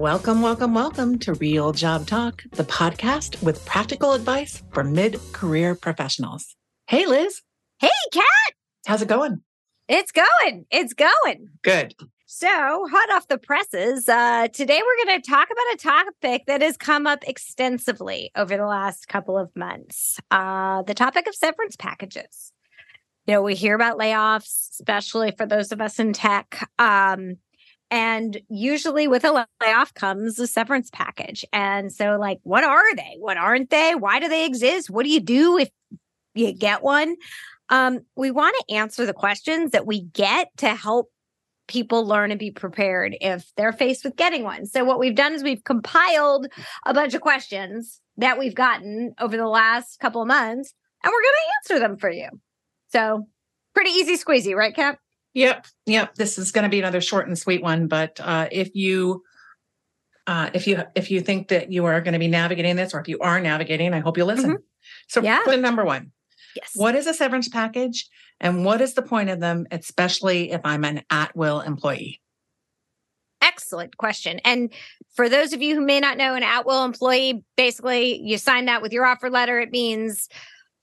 Welcome, welcome, welcome to Real Job Talk, the podcast with practical advice for mid career professionals. Hey, Liz. Hey, Kat. How's it going? It's going. It's going. Good. So, hot off the presses, uh, today we're going to talk about a topic that has come up extensively over the last couple of months uh, the topic of severance packages. You know, we hear about layoffs, especially for those of us in tech. Um, and usually with a layoff comes a severance package. And so, like, what are they? What aren't they? Why do they exist? What do you do if you get one? Um, we want to answer the questions that we get to help people learn and be prepared if they're faced with getting one. So, what we've done is we've compiled a bunch of questions that we've gotten over the last couple of months, and we're going to answer them for you. So, pretty easy squeezy, right, Kat? Yep, yep. This is going to be another short and sweet one, but uh, if you uh, if you if you think that you are going to be navigating this, or if you are navigating, I hope you listen. Mm-hmm. So, yeah. number one, yes, what is a severance package, and what is the point of them, especially if I'm an at will employee? Excellent question. And for those of you who may not know, an at will employee, basically, you sign that with your offer letter. It means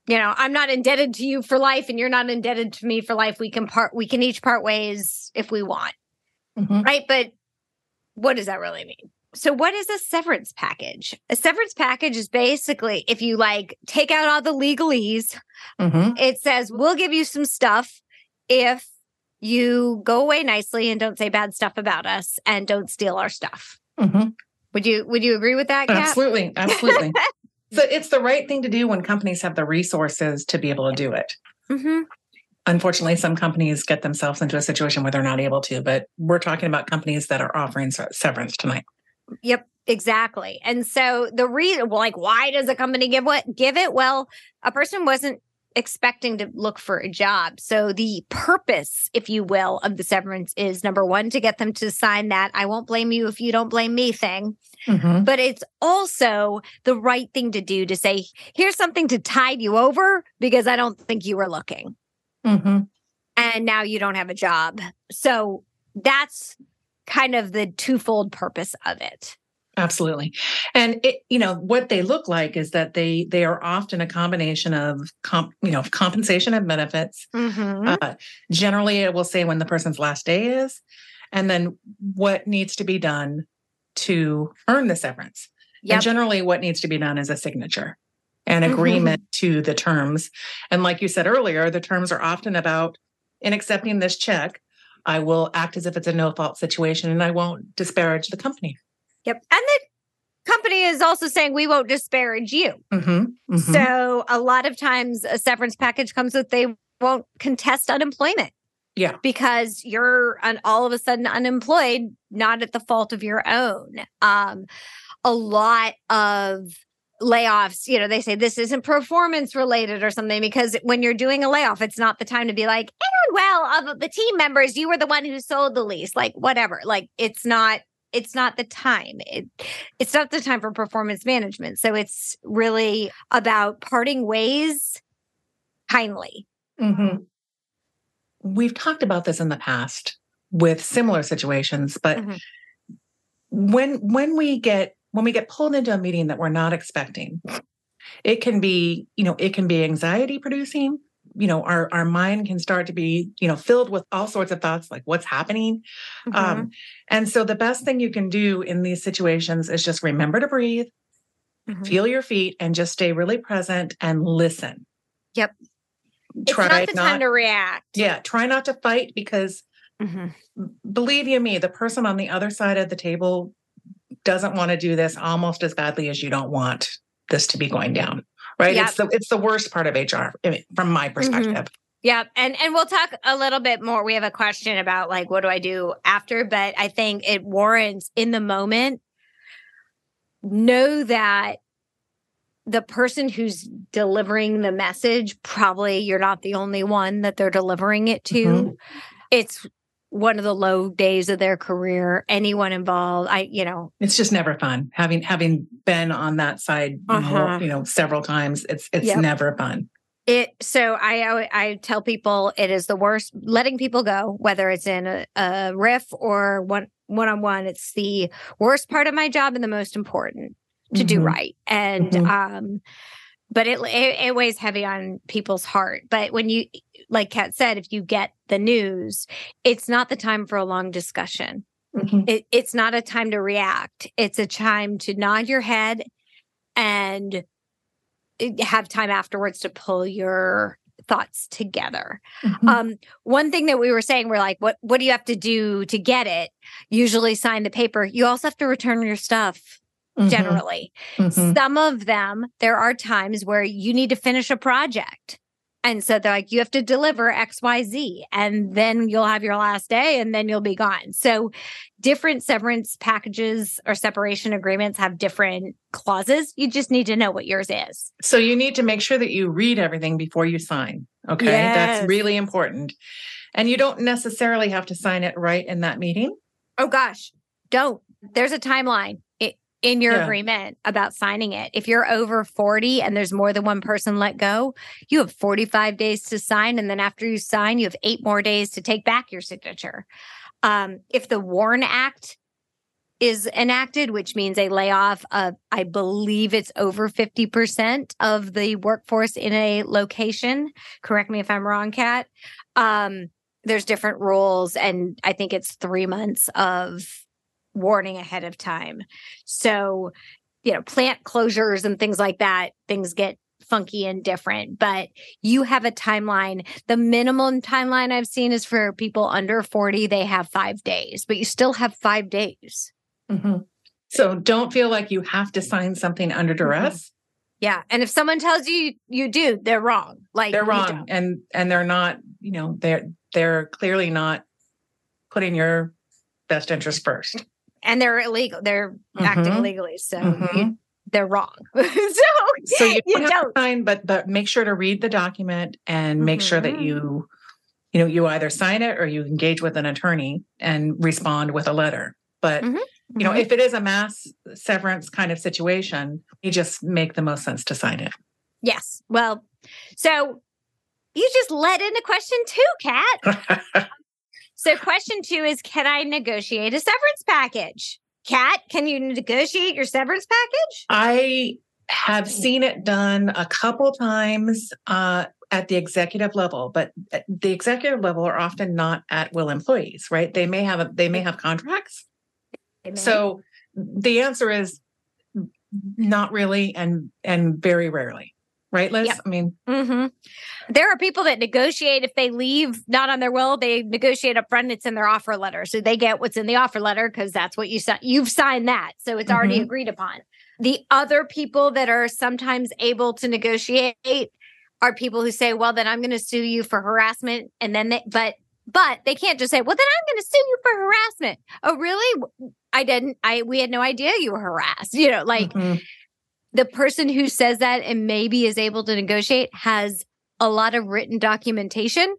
you know i'm not indebted to you for life and you're not indebted to me for life we can part we can each part ways if we want mm-hmm. right but what does that really mean so what is a severance package a severance package is basically if you like take out all the legalese mm-hmm. it says we'll give you some stuff if you go away nicely and don't say bad stuff about us and don't steal our stuff mm-hmm. would you would you agree with that Kat? absolutely absolutely So it's the right thing to do when companies have the resources to be able to do it. Mm-hmm. Unfortunately, some companies get themselves into a situation where they're not able to, but we're talking about companies that are offering severance tonight. Yep, exactly. And so the reason, like, why does a company give what give it? Well, a person wasn't expecting to look for a job. So the purpose, if you will, of the severance is number one, to get them to sign that I won't blame you if you don't blame me thing. Mm-hmm. But it's also the right thing to do to say, here's something to tide you over because I don't think you were looking. Mm-hmm. And now you don't have a job. So that's kind of the twofold purpose of it. Absolutely. And it, you know, what they look like is that they they are often a combination of comp, you know, compensation and benefits. Mm-hmm. Uh, generally it will say when the person's last day is and then what needs to be done to earn the severance. Yep. And generally what needs to be done is a signature and mm-hmm. agreement mm-hmm. to the terms. And like you said earlier, the terms are often about in accepting this check, I will act as if it's a no fault situation and I won't disparage the company. Yep. And the company is also saying we won't disparage you. Mm-hmm, mm-hmm. So a lot of times a severance package comes with they won't contest unemployment. Yeah. Because you're all of a sudden unemployed, not at the fault of your own. Um, a lot of layoffs, you know, they say this isn't performance related or something because when you're doing a layoff, it's not the time to be like, and well, of the team members, you were the one who sold the lease, like whatever. Like it's not it's not the time. It, it's not the time for performance management. So it's really about parting ways kindly. Mm-hmm. We've talked about this in the past with similar situations, but mm-hmm. when when we get when we get pulled into a meeting that we're not expecting, it can be you know it can be anxiety producing you know our our mind can start to be you know filled with all sorts of thoughts like what's happening mm-hmm. um, and so the best thing you can do in these situations is just remember to breathe mm-hmm. feel your feet and just stay really present and listen yep try it's not the not, time to react yeah try not to fight because mm-hmm. believe you me the person on the other side of the table doesn't want to do this almost as badly as you don't want this to be going down right? Yep. It's the it's the worst part of HR from my mm-hmm. perspective. Mm-hmm. Yeah, and and we'll talk a little bit more. We have a question about like what do I do after, but I think it warrants in the moment know that the person who's delivering the message probably you're not the only one that they're delivering it to. Mm-hmm. It's one of the low days of their career anyone involved i you know it's just never fun having having been on that side uh-huh. you know several times it's it's yep. never fun It so I I tell people it is the worst letting people go whether it's in a, a RIF or one one on one it's the worst part of my job and the most important to mm-hmm. do right and mm-hmm. um but it, it, it weighs heavy on people's heart but when you like kat said if you get the news it's not the time for a long discussion mm-hmm. it, it's not a time to react it's a time to nod your head and eh, have time afterwards to pull your thoughts together. Mm-hmm. Um, one thing that we were saying, we're like, what what do you have to do to get it? Usually sign the paper. You also have to return your stuff. Mm-hmm. Generally, mm-hmm. some of them, there are times where you need to finish a project. And so they're like, you have to deliver XYZ and then you'll have your last day and then you'll be gone. So different severance packages or separation agreements have different clauses. You just need to know what yours is. So you need to make sure that you read everything before you sign. Okay. Yes. That's really important. And you don't necessarily have to sign it right in that meeting. Oh gosh, don't. There's a timeline in your yeah. agreement about signing it. If you're over 40 and there's more than one person let go, you have 45 days to sign. And then after you sign, you have eight more days to take back your signature. Um, if the WARN Act is enacted, which means a layoff of, I believe it's over 50% of the workforce in a location. Correct me if I'm wrong, Kat. Um, there's different rules, and I think it's three months of warning ahead of time. So, you know, plant closures and things like that, things get funky and different, but you have a timeline. The minimum timeline I've seen is for people under 40, they have five days, but you still have five days. Mm-hmm. So don't feel like you have to sign something under mm-hmm. duress. Mm-hmm. Yeah. And if someone tells you you do, they're wrong. Like they're wrong. And and they're not, you know, they're they're clearly not putting your best interest first and they're illegal. They're mm-hmm. acting illegally, so mm-hmm. you, they're wrong. so, so you, you don't, don't. sign, but but make sure to read the document and make mm-hmm. sure that mm-hmm. you, you know, you either sign it or you engage with an attorney and respond with a letter. But mm-hmm. you know, mm-hmm. if it is a mass severance kind of situation, you just make the most sense to sign it. Yes. Well, so you just let in a question too, Kat. So, question two is Can I negotiate a severance package? Kat, can you negotiate your severance package? I have seen it done a couple times uh, at the executive level, but the executive level are often not at will employees, right? They may have a, they may have contracts. So the answer is not really, and and very rarely right liz? Yep. i mean mm-hmm. there are people that negotiate. If they leave not on their will they negotiate up front. It's in their offer letter. So they get what's in the offer letter because that's what you said you've signed that. So it's already mm-hmm. agreed upon. The other people that are sometimes able to negotiate are people who say well then i'm going to sue you for harassment and then they but but they can't just say well then i'm going to sue you for harassment. Oh really? I didn't i we had no idea you were harassed you know like mm-hmm the person who says that and maybe is able to negotiate has a lot of written documentation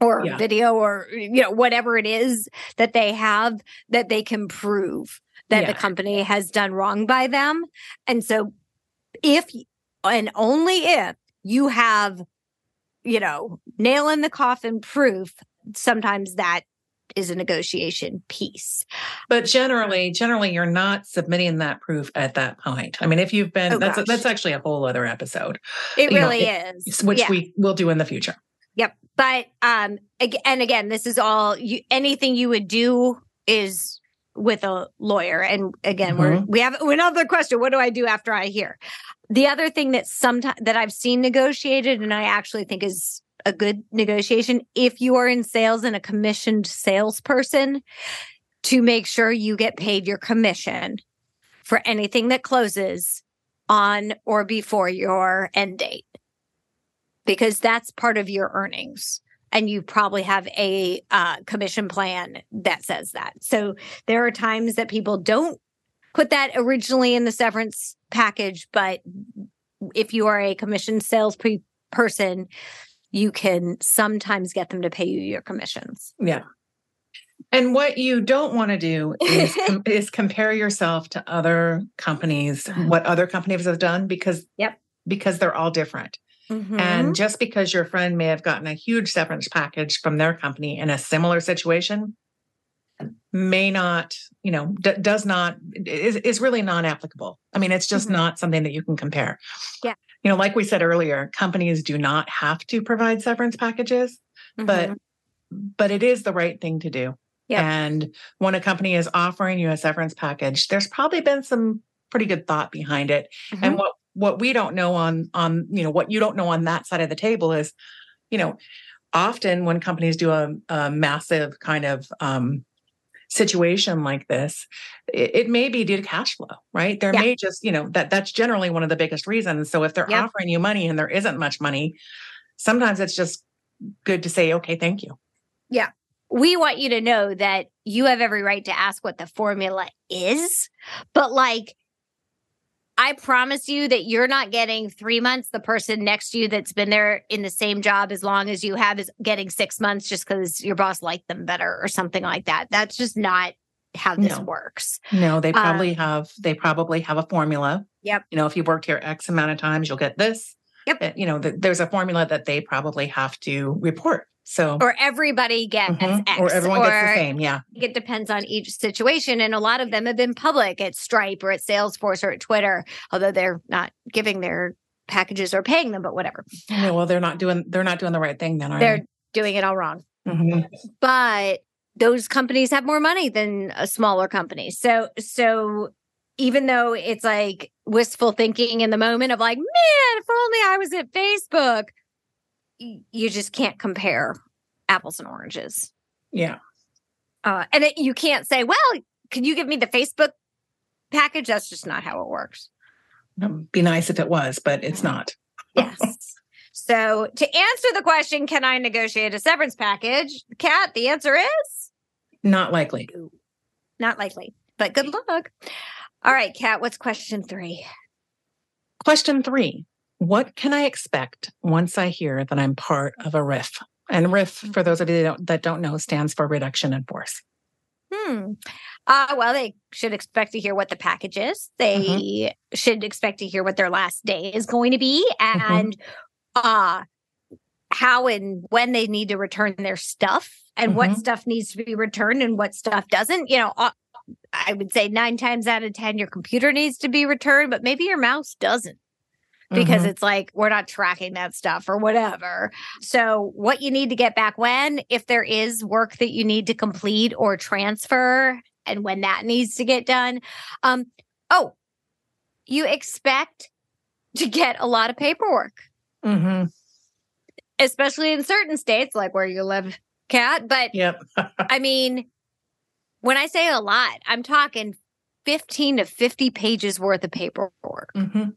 or yeah. video or you know whatever it is that they have that they can prove that yeah. the company has done wrong by them and so if and only if you have you know nail in the coffin proof sometimes that is a negotiation piece. But generally, generally you're not submitting that proof at that point. I mean, if you've been oh, that's that's actually a whole other episode. It really know, is. which yeah. we will do in the future. Yep. But um and again, this is all you anything you would do is with a lawyer. And again, mm-hmm. we're we have another question. What do I do after I hear? The other thing that sometimes that I've seen negotiated and I actually think is a good negotiation if you are in sales and a commissioned salesperson to make sure you get paid your commission for anything that closes on or before your end date. Because that's part of your earnings and you probably have a uh, commission plan that says that. So there are times that people don't put that originally in the severance package but if you are a commissioned sales pre- person you can sometimes get them to pay you your commissions. Yeah. And what you don't want to do is, is compare yourself to other companies, what other companies have done, because yep, because they're all different. Mm-hmm. And just because your friend may have gotten a huge severance package from their company in a similar situation, may not, you know, d- does not is is really non-applicable. I mean, it's just mm-hmm. not something that you can compare. Yeah. You know, like we said earlier, companies do not have to provide severance packages, mm-hmm. but but it is the right thing to do. Yep. And when a company is offering you a severance package, there's probably been some pretty good thought behind it. Mm-hmm. And what what we don't know on on you know what you don't know on that side of the table is, you know, often when companies do a, a massive kind of um, situation like this, it, it, may be due to cash flow, right? There yeah. may just, you know, that that's generally one of the biggest reasons. So if they're yep. offering you money and there isn't much money, sometimes it's just good to say, okay, thank you. Yeah. We want you to know that you have every right to ask what the formula is, but like I promise you that you're not getting three months. The person next to you that's been there in the same job as long as you have is getting six months just because your boss liked them better or something like that. That's just not how this no. works. No, they probably um, have they probably have a formula. Yep. You know, if you worked here X amount of times, you'll get this. Yep. Eh, you know, the, there's a formula that they probably have to report. So or everybody gets mm-hmm. X, or everyone or gets the same. Yeah, it depends on each situation, and a lot of them have been public at Stripe or at Salesforce or at Twitter, although they're not giving their packages or paying them, but whatever. Yeah, well, they're not doing they're not doing the right thing then. they're they? doing it all wrong. Mm-hmm. But those companies have more money than a smaller company. So so even though it's like wistful thinking in the moment of like, man, if only I was at Facebook you just can't compare apples and oranges. Yeah. Uh, and it, you can't say, well, can you give me the Facebook package? That's just not how it works. It'd be nice if it was, but it's not. yes. So to answer the question, can I negotiate a severance package? Kat, the answer is not likely. Not likely, but good luck. All right, Kat, what's question three? Question three what can I expect once I hear that I'm part of a RIF? And RIF, for those of you that don't, that don't know, stands for reduction in force. Hmm. Uh, well, they should expect to hear what the package is. They mm-hmm. should expect to hear what their last day is going to be mm-hmm. and mm-hmm. uh, how and when they need to return their stuff and mm-hmm. what stuff needs to be returned and what stuff doesn't. You know, uh, I would say nine times out of 10, your computer needs to be returned, but maybe your mouse doesn't because mm-hmm. it's like we're not tracking that stuff or whatever. So, what you need to get back when, if there is work that you need to complete or transfer, and when that needs to get done. Um, oh, you expect to get a lot of paperwork, mm-hmm. especially in certain states like where you live, Kat. But yep. I mean, when I say a lot, I'm talking 15 to 50 pages worth of paperwork. Mm-hmm.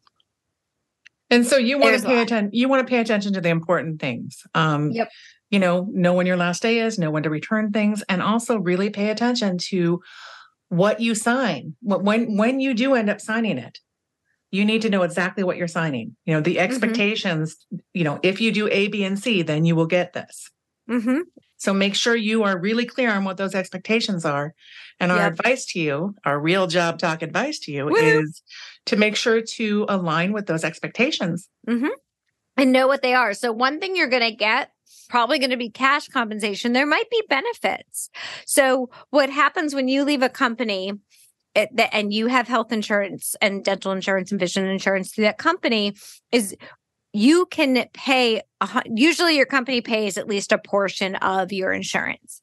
And so you want to pay attention. You want to pay attention to the important things. Um, yep. You know, know when your last day is, know when to return things, and also really pay attention to what you sign. When when you do end up signing it, you need to know exactly what you're signing. You know, the mm-hmm. expectations. Mm-hmm. You know, if you do A, B, and C, then you will get this. Mm-hmm. So make sure you are really clear on what those expectations are. And our yep. advice to you, our real job talk advice to you Woo-hoo. is to make sure to align with those expectations. Mm-hmm. And know what they are. So one thing you're going to get probably going to be cash compensation. There might be benefits. So what happens when you leave a company and you have health insurance and dental insurance and vision insurance through that company is you can pay usually your company pays at least a portion of your insurance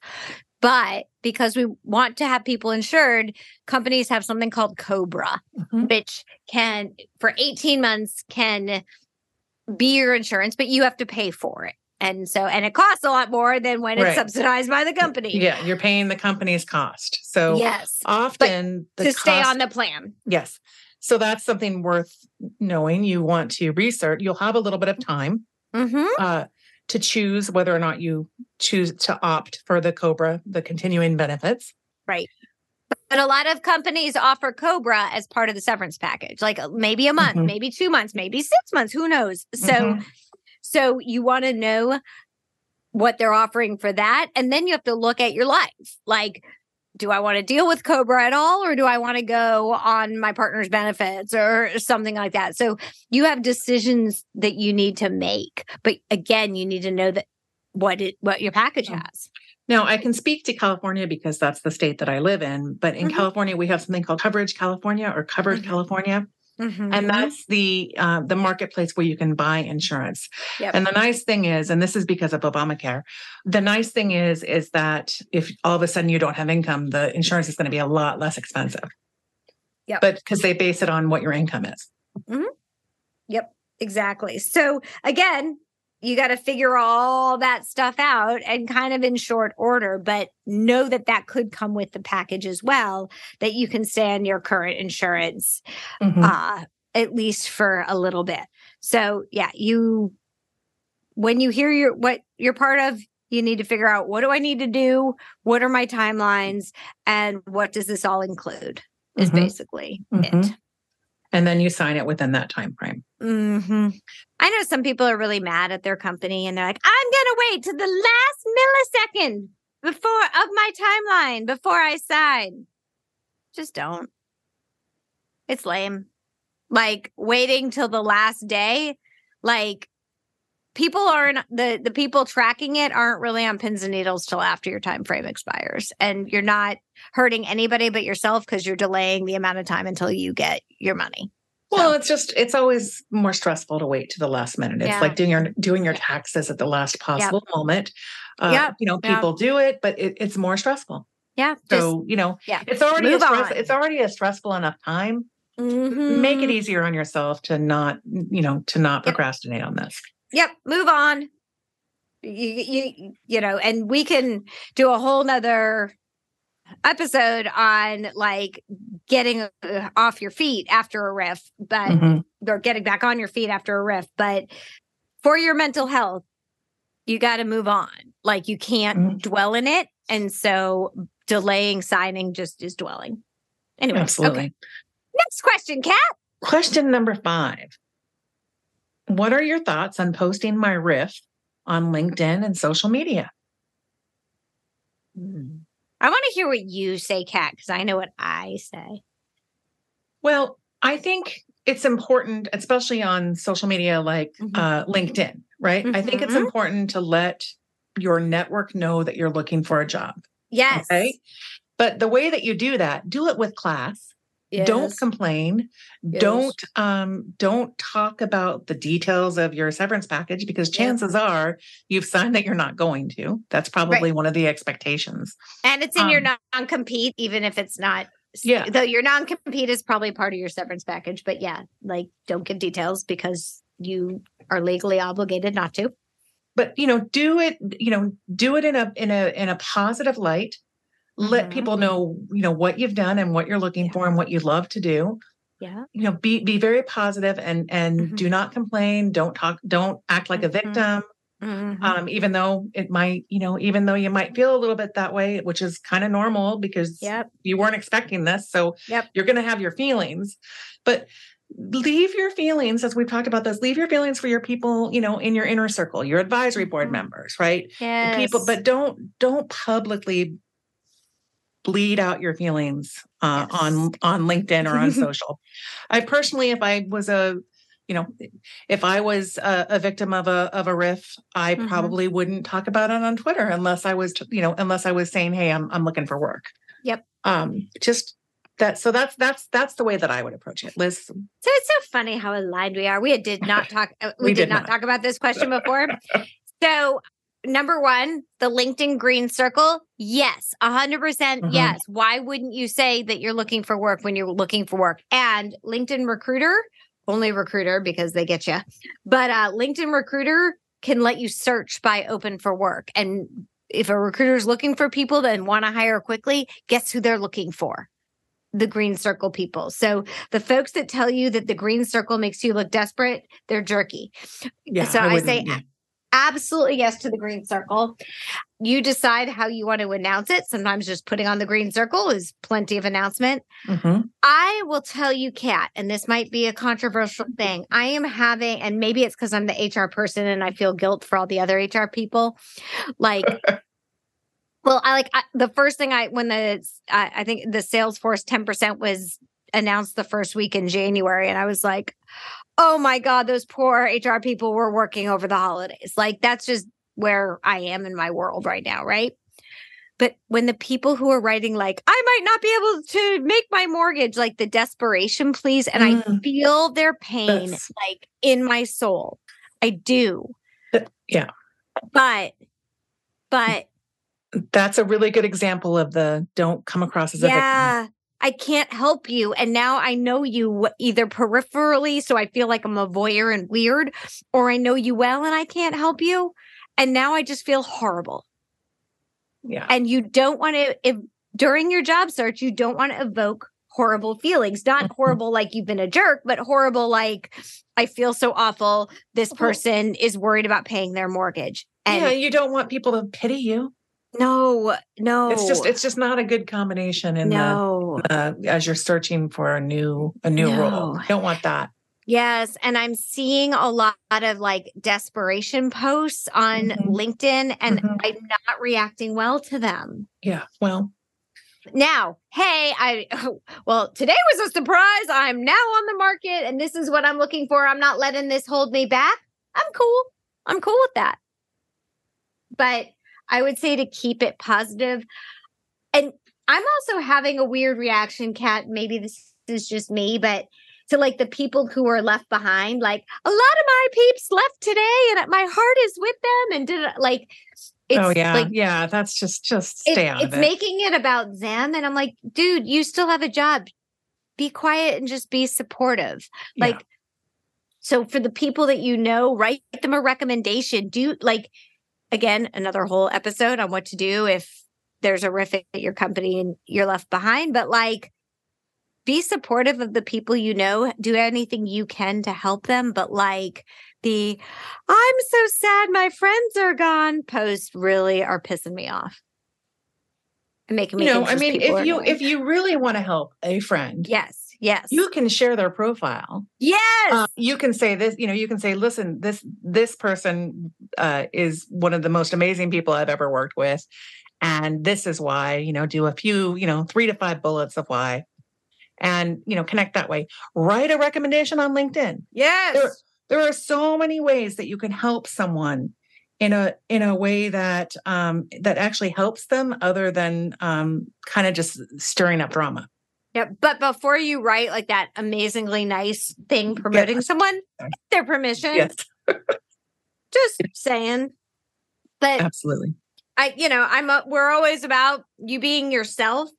but because we want to have people insured companies have something called COBRA mm-hmm. which can for 18 months can be your insurance but you have to pay for it and so and it costs a lot more than when right. it's subsidized by the company yeah you're paying the company's cost so yes often to cost, stay on the plan yes so that's something worth knowing. You want to research. You'll have a little bit of time mm-hmm. uh, to choose whether or not you choose to opt for the COBRA, the continuing benefits. Right. But a lot of companies offer COBRA as part of the severance package, like uh, maybe a month, mm-hmm. maybe two months, maybe six months. Who knows? So, mm-hmm. so you want to know what they're offering for that, and then you have to look at your life. Like, do I want to deal with COBRA at all, or do I want to go on my partner's benefits or something like that? So you have decisions that you need to make. But again, you need to know that what it what your package Mm. has. Now, I can speak to California because that's the state that I live in. But in Mhm. California, we have something called Coverage California or Covered Mhm. California, Mhm. and that's the uh, the marketplace where you can buy insurance. Yep. And the nice thing is, and this is because of Obamacare, the nice thing is is that if all of a sudden you don't have income, the insurance is going to be a lot less expensive. Yep. But because they base it on what your income is. Yep, exactly. So again, you got to figure all that stuff out and kind of in short order, but know that that could come with the package as well, that you can stay on your current insurance Mhm. uh at least for a little bit. So yeah, you when you hear your what you're part of, you need to figure out what do I need to do? What are my timelines? And what does this all include? Is Mhm. basically it. And then you sign it within that time frame. hmm I know some people are really mad at their company and they're like, I'm going to wait to the last millisecond before of my timeline before I sign. Just don't. It's lame. Like waiting till the last day. Like people aren't the the people tracking it aren't really on pins and needles till after your time frame expires and you're not hurting anybody but yourself because you're delaying the amount of time until you get your money Well, it's just it's always more stressful to wait to the last minute. It's Yeah. like doing your doing your taxes at the last possible moment. Uh, Yep. You know, Yep. people do it, but it, it's more stressful. yeah just So you know, yeah it's already a stress, on. it's already a stressful enough time. Make Mhm. it easier on yourself to not you know to not Yep. procrastinate on this. Yep, move on. You, you you know, and we can do a whole nother episode on like getting uh, off your feet after a RIF, but Mhm. or getting back on your feet after a RIF. But for your mental health, you got to move on. Like you can't Mhm. dwell in it, and so delaying signing just is dwelling. Anyway, Absolutely. okay. Next question, Kat. Question number five. What are your thoughts on posting my RIF on LinkedIn and social media? I want to hear what you say, Kat, because I know what I say. Well, I think it's important, especially on social media like Mhm. uh, LinkedIn, right? I think it's Mhm. important to let your network know that you're looking for a job. Yes. Okay. But the way that you do that, do it with class. Don't complain. Yes. Don't um don't talk about the details of your severance package because chances are you've signed that you're not going to. That's probably one of the expectations. And it's in your Um, non compete, even if it's not. Yeah. Though your non compete is probably part of your severance package. But yeah, like don't give details because you are legally obligated not to. But you know, do it, you know, do it in a in a in a positive light. Let Mhm. people know, you know, what you've done and what you're looking Yeah. for and what you love to do. Yeah. You know, be be very positive and and Mhm. do not complain. Don't talk. Don't act like a Mhm. victim. Mhm. um, even though it might, you know, even though you might feel a little bit that way, which is kind of normal because Yep. you weren't expecting this. So Yep. you're going to have your feelings, but leave your feelings, as we've talked about this, leave your feelings for your people, you know, in your inner circle, your advisory board Mhm. members, right? Yes. People, but don't, don't publicly bleed out your feelings uh, Yes. on on LinkedIn or on social. I personally, if I was a you know, if I was a, a victim of a of a RIF, I Mhm. probably wouldn't talk about it on Twitter unless I was, you know, unless I was saying, "Hey, I'm I'm looking for work." Yep. Um, just that. So that's that's that's the way that I would approach it, Liz. So it's so funny how aligned we are. We did not talk. uh, We, We did, did not. talk about this question before. so number one, the LinkedIn green circle. Yes, a hundred percent. Mhm. Yes. Why wouldn't you say that you're looking for work when you're looking for work? And LinkedIn recruiter, only recruiter because they get you. But uh, LinkedIn recruiter can let you search by open for work. And if a recruiter is looking for people that want to hire quickly, guess who they're looking for? The green circle people. So the folks that tell you that the green circle makes you look desperate, they're jerky. Yeah. So I wouldn't- say yeah. Absolutely yes to the green circle. You decide how you want to announce it. Sometimes just putting on the green circle is plenty of announcement. Mhm. I will tell you, Kat, and this might be a controversial thing. I am having, and maybe it's because I'm the HR person and I feel guilt for all the other HR people. Like Well, I like I, the first thing I when the I, I think the Salesforce ten percent was announced the first week in January, and I was like, oh my god, those poor HR people were working over the holidays. Like that's just where I am in my world right now, right? But when the people who are writing, like, I might not be able to make my mortgage, like the desperation please, and mm. I feel their pain That's... like in my soul. I do. Yeah. But, but that's a really good example of the don't come across as a yeah, I can't help you. And now I know you either peripherally, so I feel like I'm a voyeur and weird, or I know you well and I can't help you. And now I just feel horrible. Yeah. And you don't want to, if during your job search, you don't want to evoke horrible feelings, not mm-hmm. horrible like you've been a jerk, but horrible like I feel so awful. This person is worried about paying their mortgage. And yeah, you don't want people to pity you. No, no. It's just it's just not a good combination in no. the uh, as you're searching for a new a new no. role. Don't want that. Yes. And I'm seeing a lot of like desperation posts on mm-hmm. LinkedIn, and mm-hmm. I'm not reacting well to them. Yeah. Well, now, hey, I, well, today was a surprise. I'm now on the market, and this is what I'm looking for. I'm not letting this hold me back. I'm cool. I'm cool with that. But I would say to keep it positive. And I'm also having a weird reaction, Kat. Maybe this is just me, but to like the people who are left behind. Like a lot of my peeps left today, and uh, my heart is with them. And did uh, like, oh yeah, like, yeah. That's just just stay it, out. It's it. making it about them, and I'm like, dude, you still have a job. Be quiet and just be supportive. Yeah. Like, so for the people that you know, write them a recommendation. Do like again another whole episode on what to do if there's a RIF at your company and you're left behind. But like be supportive of the people you know, do anything you can to help them. But like the I'm so sad my friends are gone post really are pissing me off. And making me you know, I mean, if you if you really want to help a friend, yes, yes, you can share their profile. Yes, uh, you can say this. You know, you can say, listen, this this person uh, is one of the most amazing people I've ever worked with, and this is why. You know, do a few, you know, three to five bullets of why and you know connect that way write a recommendation on linkedin yes there, there are so many ways that you can help someone in a in a way that um that actually helps them other than um kind of just stirring up drama yeah but before you write like that amazingly nice thing promoting yeah. someone their permission. Yes. Just saying. But absolutely. I you know i'm a, we're always about you being yourself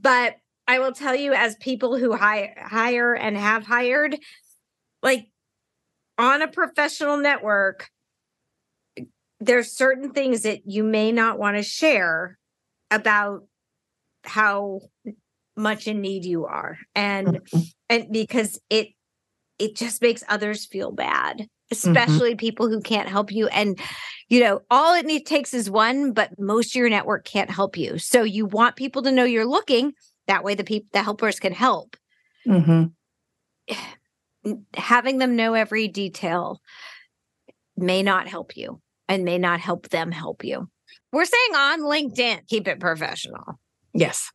but I will tell you, as people who hire, hire and have hired, like on a professional network, there's certain things that you may not want to share about how much in need you are and mm-hmm. and because it it just makes others feel bad mm-hmm. especially mm-hmm. people who can't help you and you know all it needs takes is one but most of your network can't help you so you want people to know you're looking that way the people the helpers can help mm-hmm. having them know every detail may not help you and may not help them help you we're saying on linkedin keep it professional yes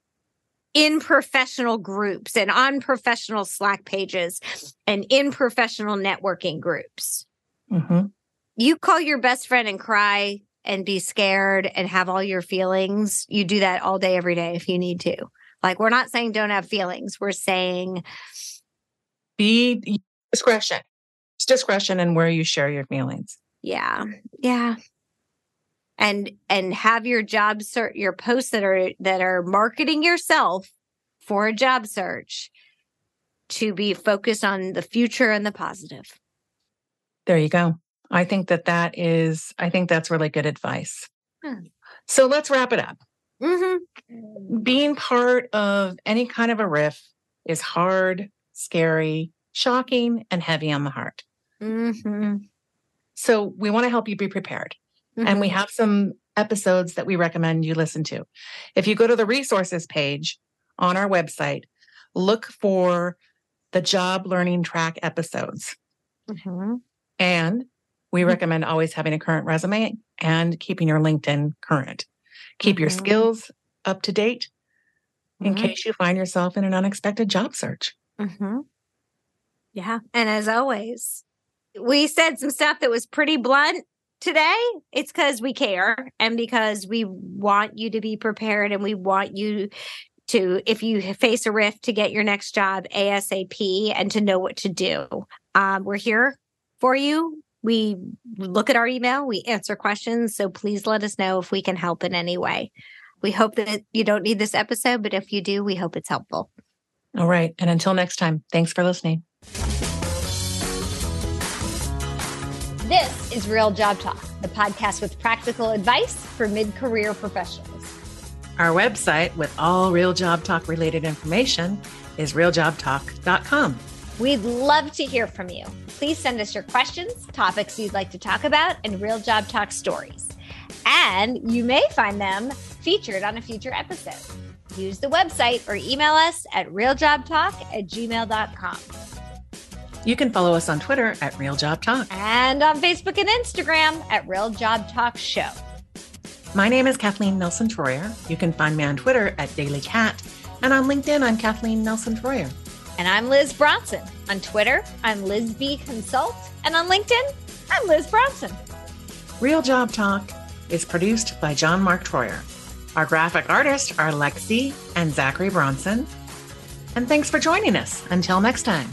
in professional groups and on professional slack pages and in professional networking groups mm-hmm. you call your best friend and cry and be scared and have all your feelings you do that all day every day if you need to like we're not saying don't have feelings. We're saying be discretion. It's discretion and where you share your feelings. Yeah. Yeah. And and have your job search your posts that are that are marketing yourself for a job search to be focused on the future and the positive. There you go. I think that that is I think that's really good advice. Hmm. So let's wrap it up. Mm-hmm. Being part of any kind of a RIF is hard, scary, shocking, and heavy on the heart. Mm-hmm. So we want to help you be prepared. Mm-hmm. And we mm-hmm. have some episodes that we recommend you listen to. If you go to the resources page on our website, look for the job learning track episodes. Mm-hmm. And we mm-hmm. recommend always having a current resume and keeping your LinkedIn current Keep mm-hmm. your skills up to date in mm-hmm. case you find yourself in an unexpected job search. Mm-hmm. Yeah. And as always, we said some stuff that was pretty blunt today. It's because we care and because we want you to be prepared and we want you to, if you face a rift, to get your next job ASAP and to know what to do. Um, we're here for you. We look at our email, we answer questions. So please let us know if we can help in any way. We hope that you don't need this episode, but if you do, we hope it's helpful. All right. And until next time, thanks for listening. This is Real Job Talk, the podcast with practical advice for mid career professionals. Our website with all Real Job Talk related information is realjobtalk.com. We'd love to hear from you. Please send us your questions, topics you'd like to talk about, and Real Job Talk stories. And you may find them featured on a future episode. Use the website or email us at realjobtalk at gmail.com. You can follow us on Twitter at Real Job Talk and on Facebook and Instagram at Real Job Talk Show. My name is Kathleen Nelson Troyer. You can find me on Twitter at Daily Cat and on LinkedIn I'm Kathleen Nelson Troyer. And I'm Liz Bronson. On Twitter, I'm Liz B Consult, and on LinkedIn, I'm Liz Bronson. Real Job Talk is produced by John Mark Troyer. Our graphic artists are Lexi and Zachary Bronson. And thanks for joining us. Until next time.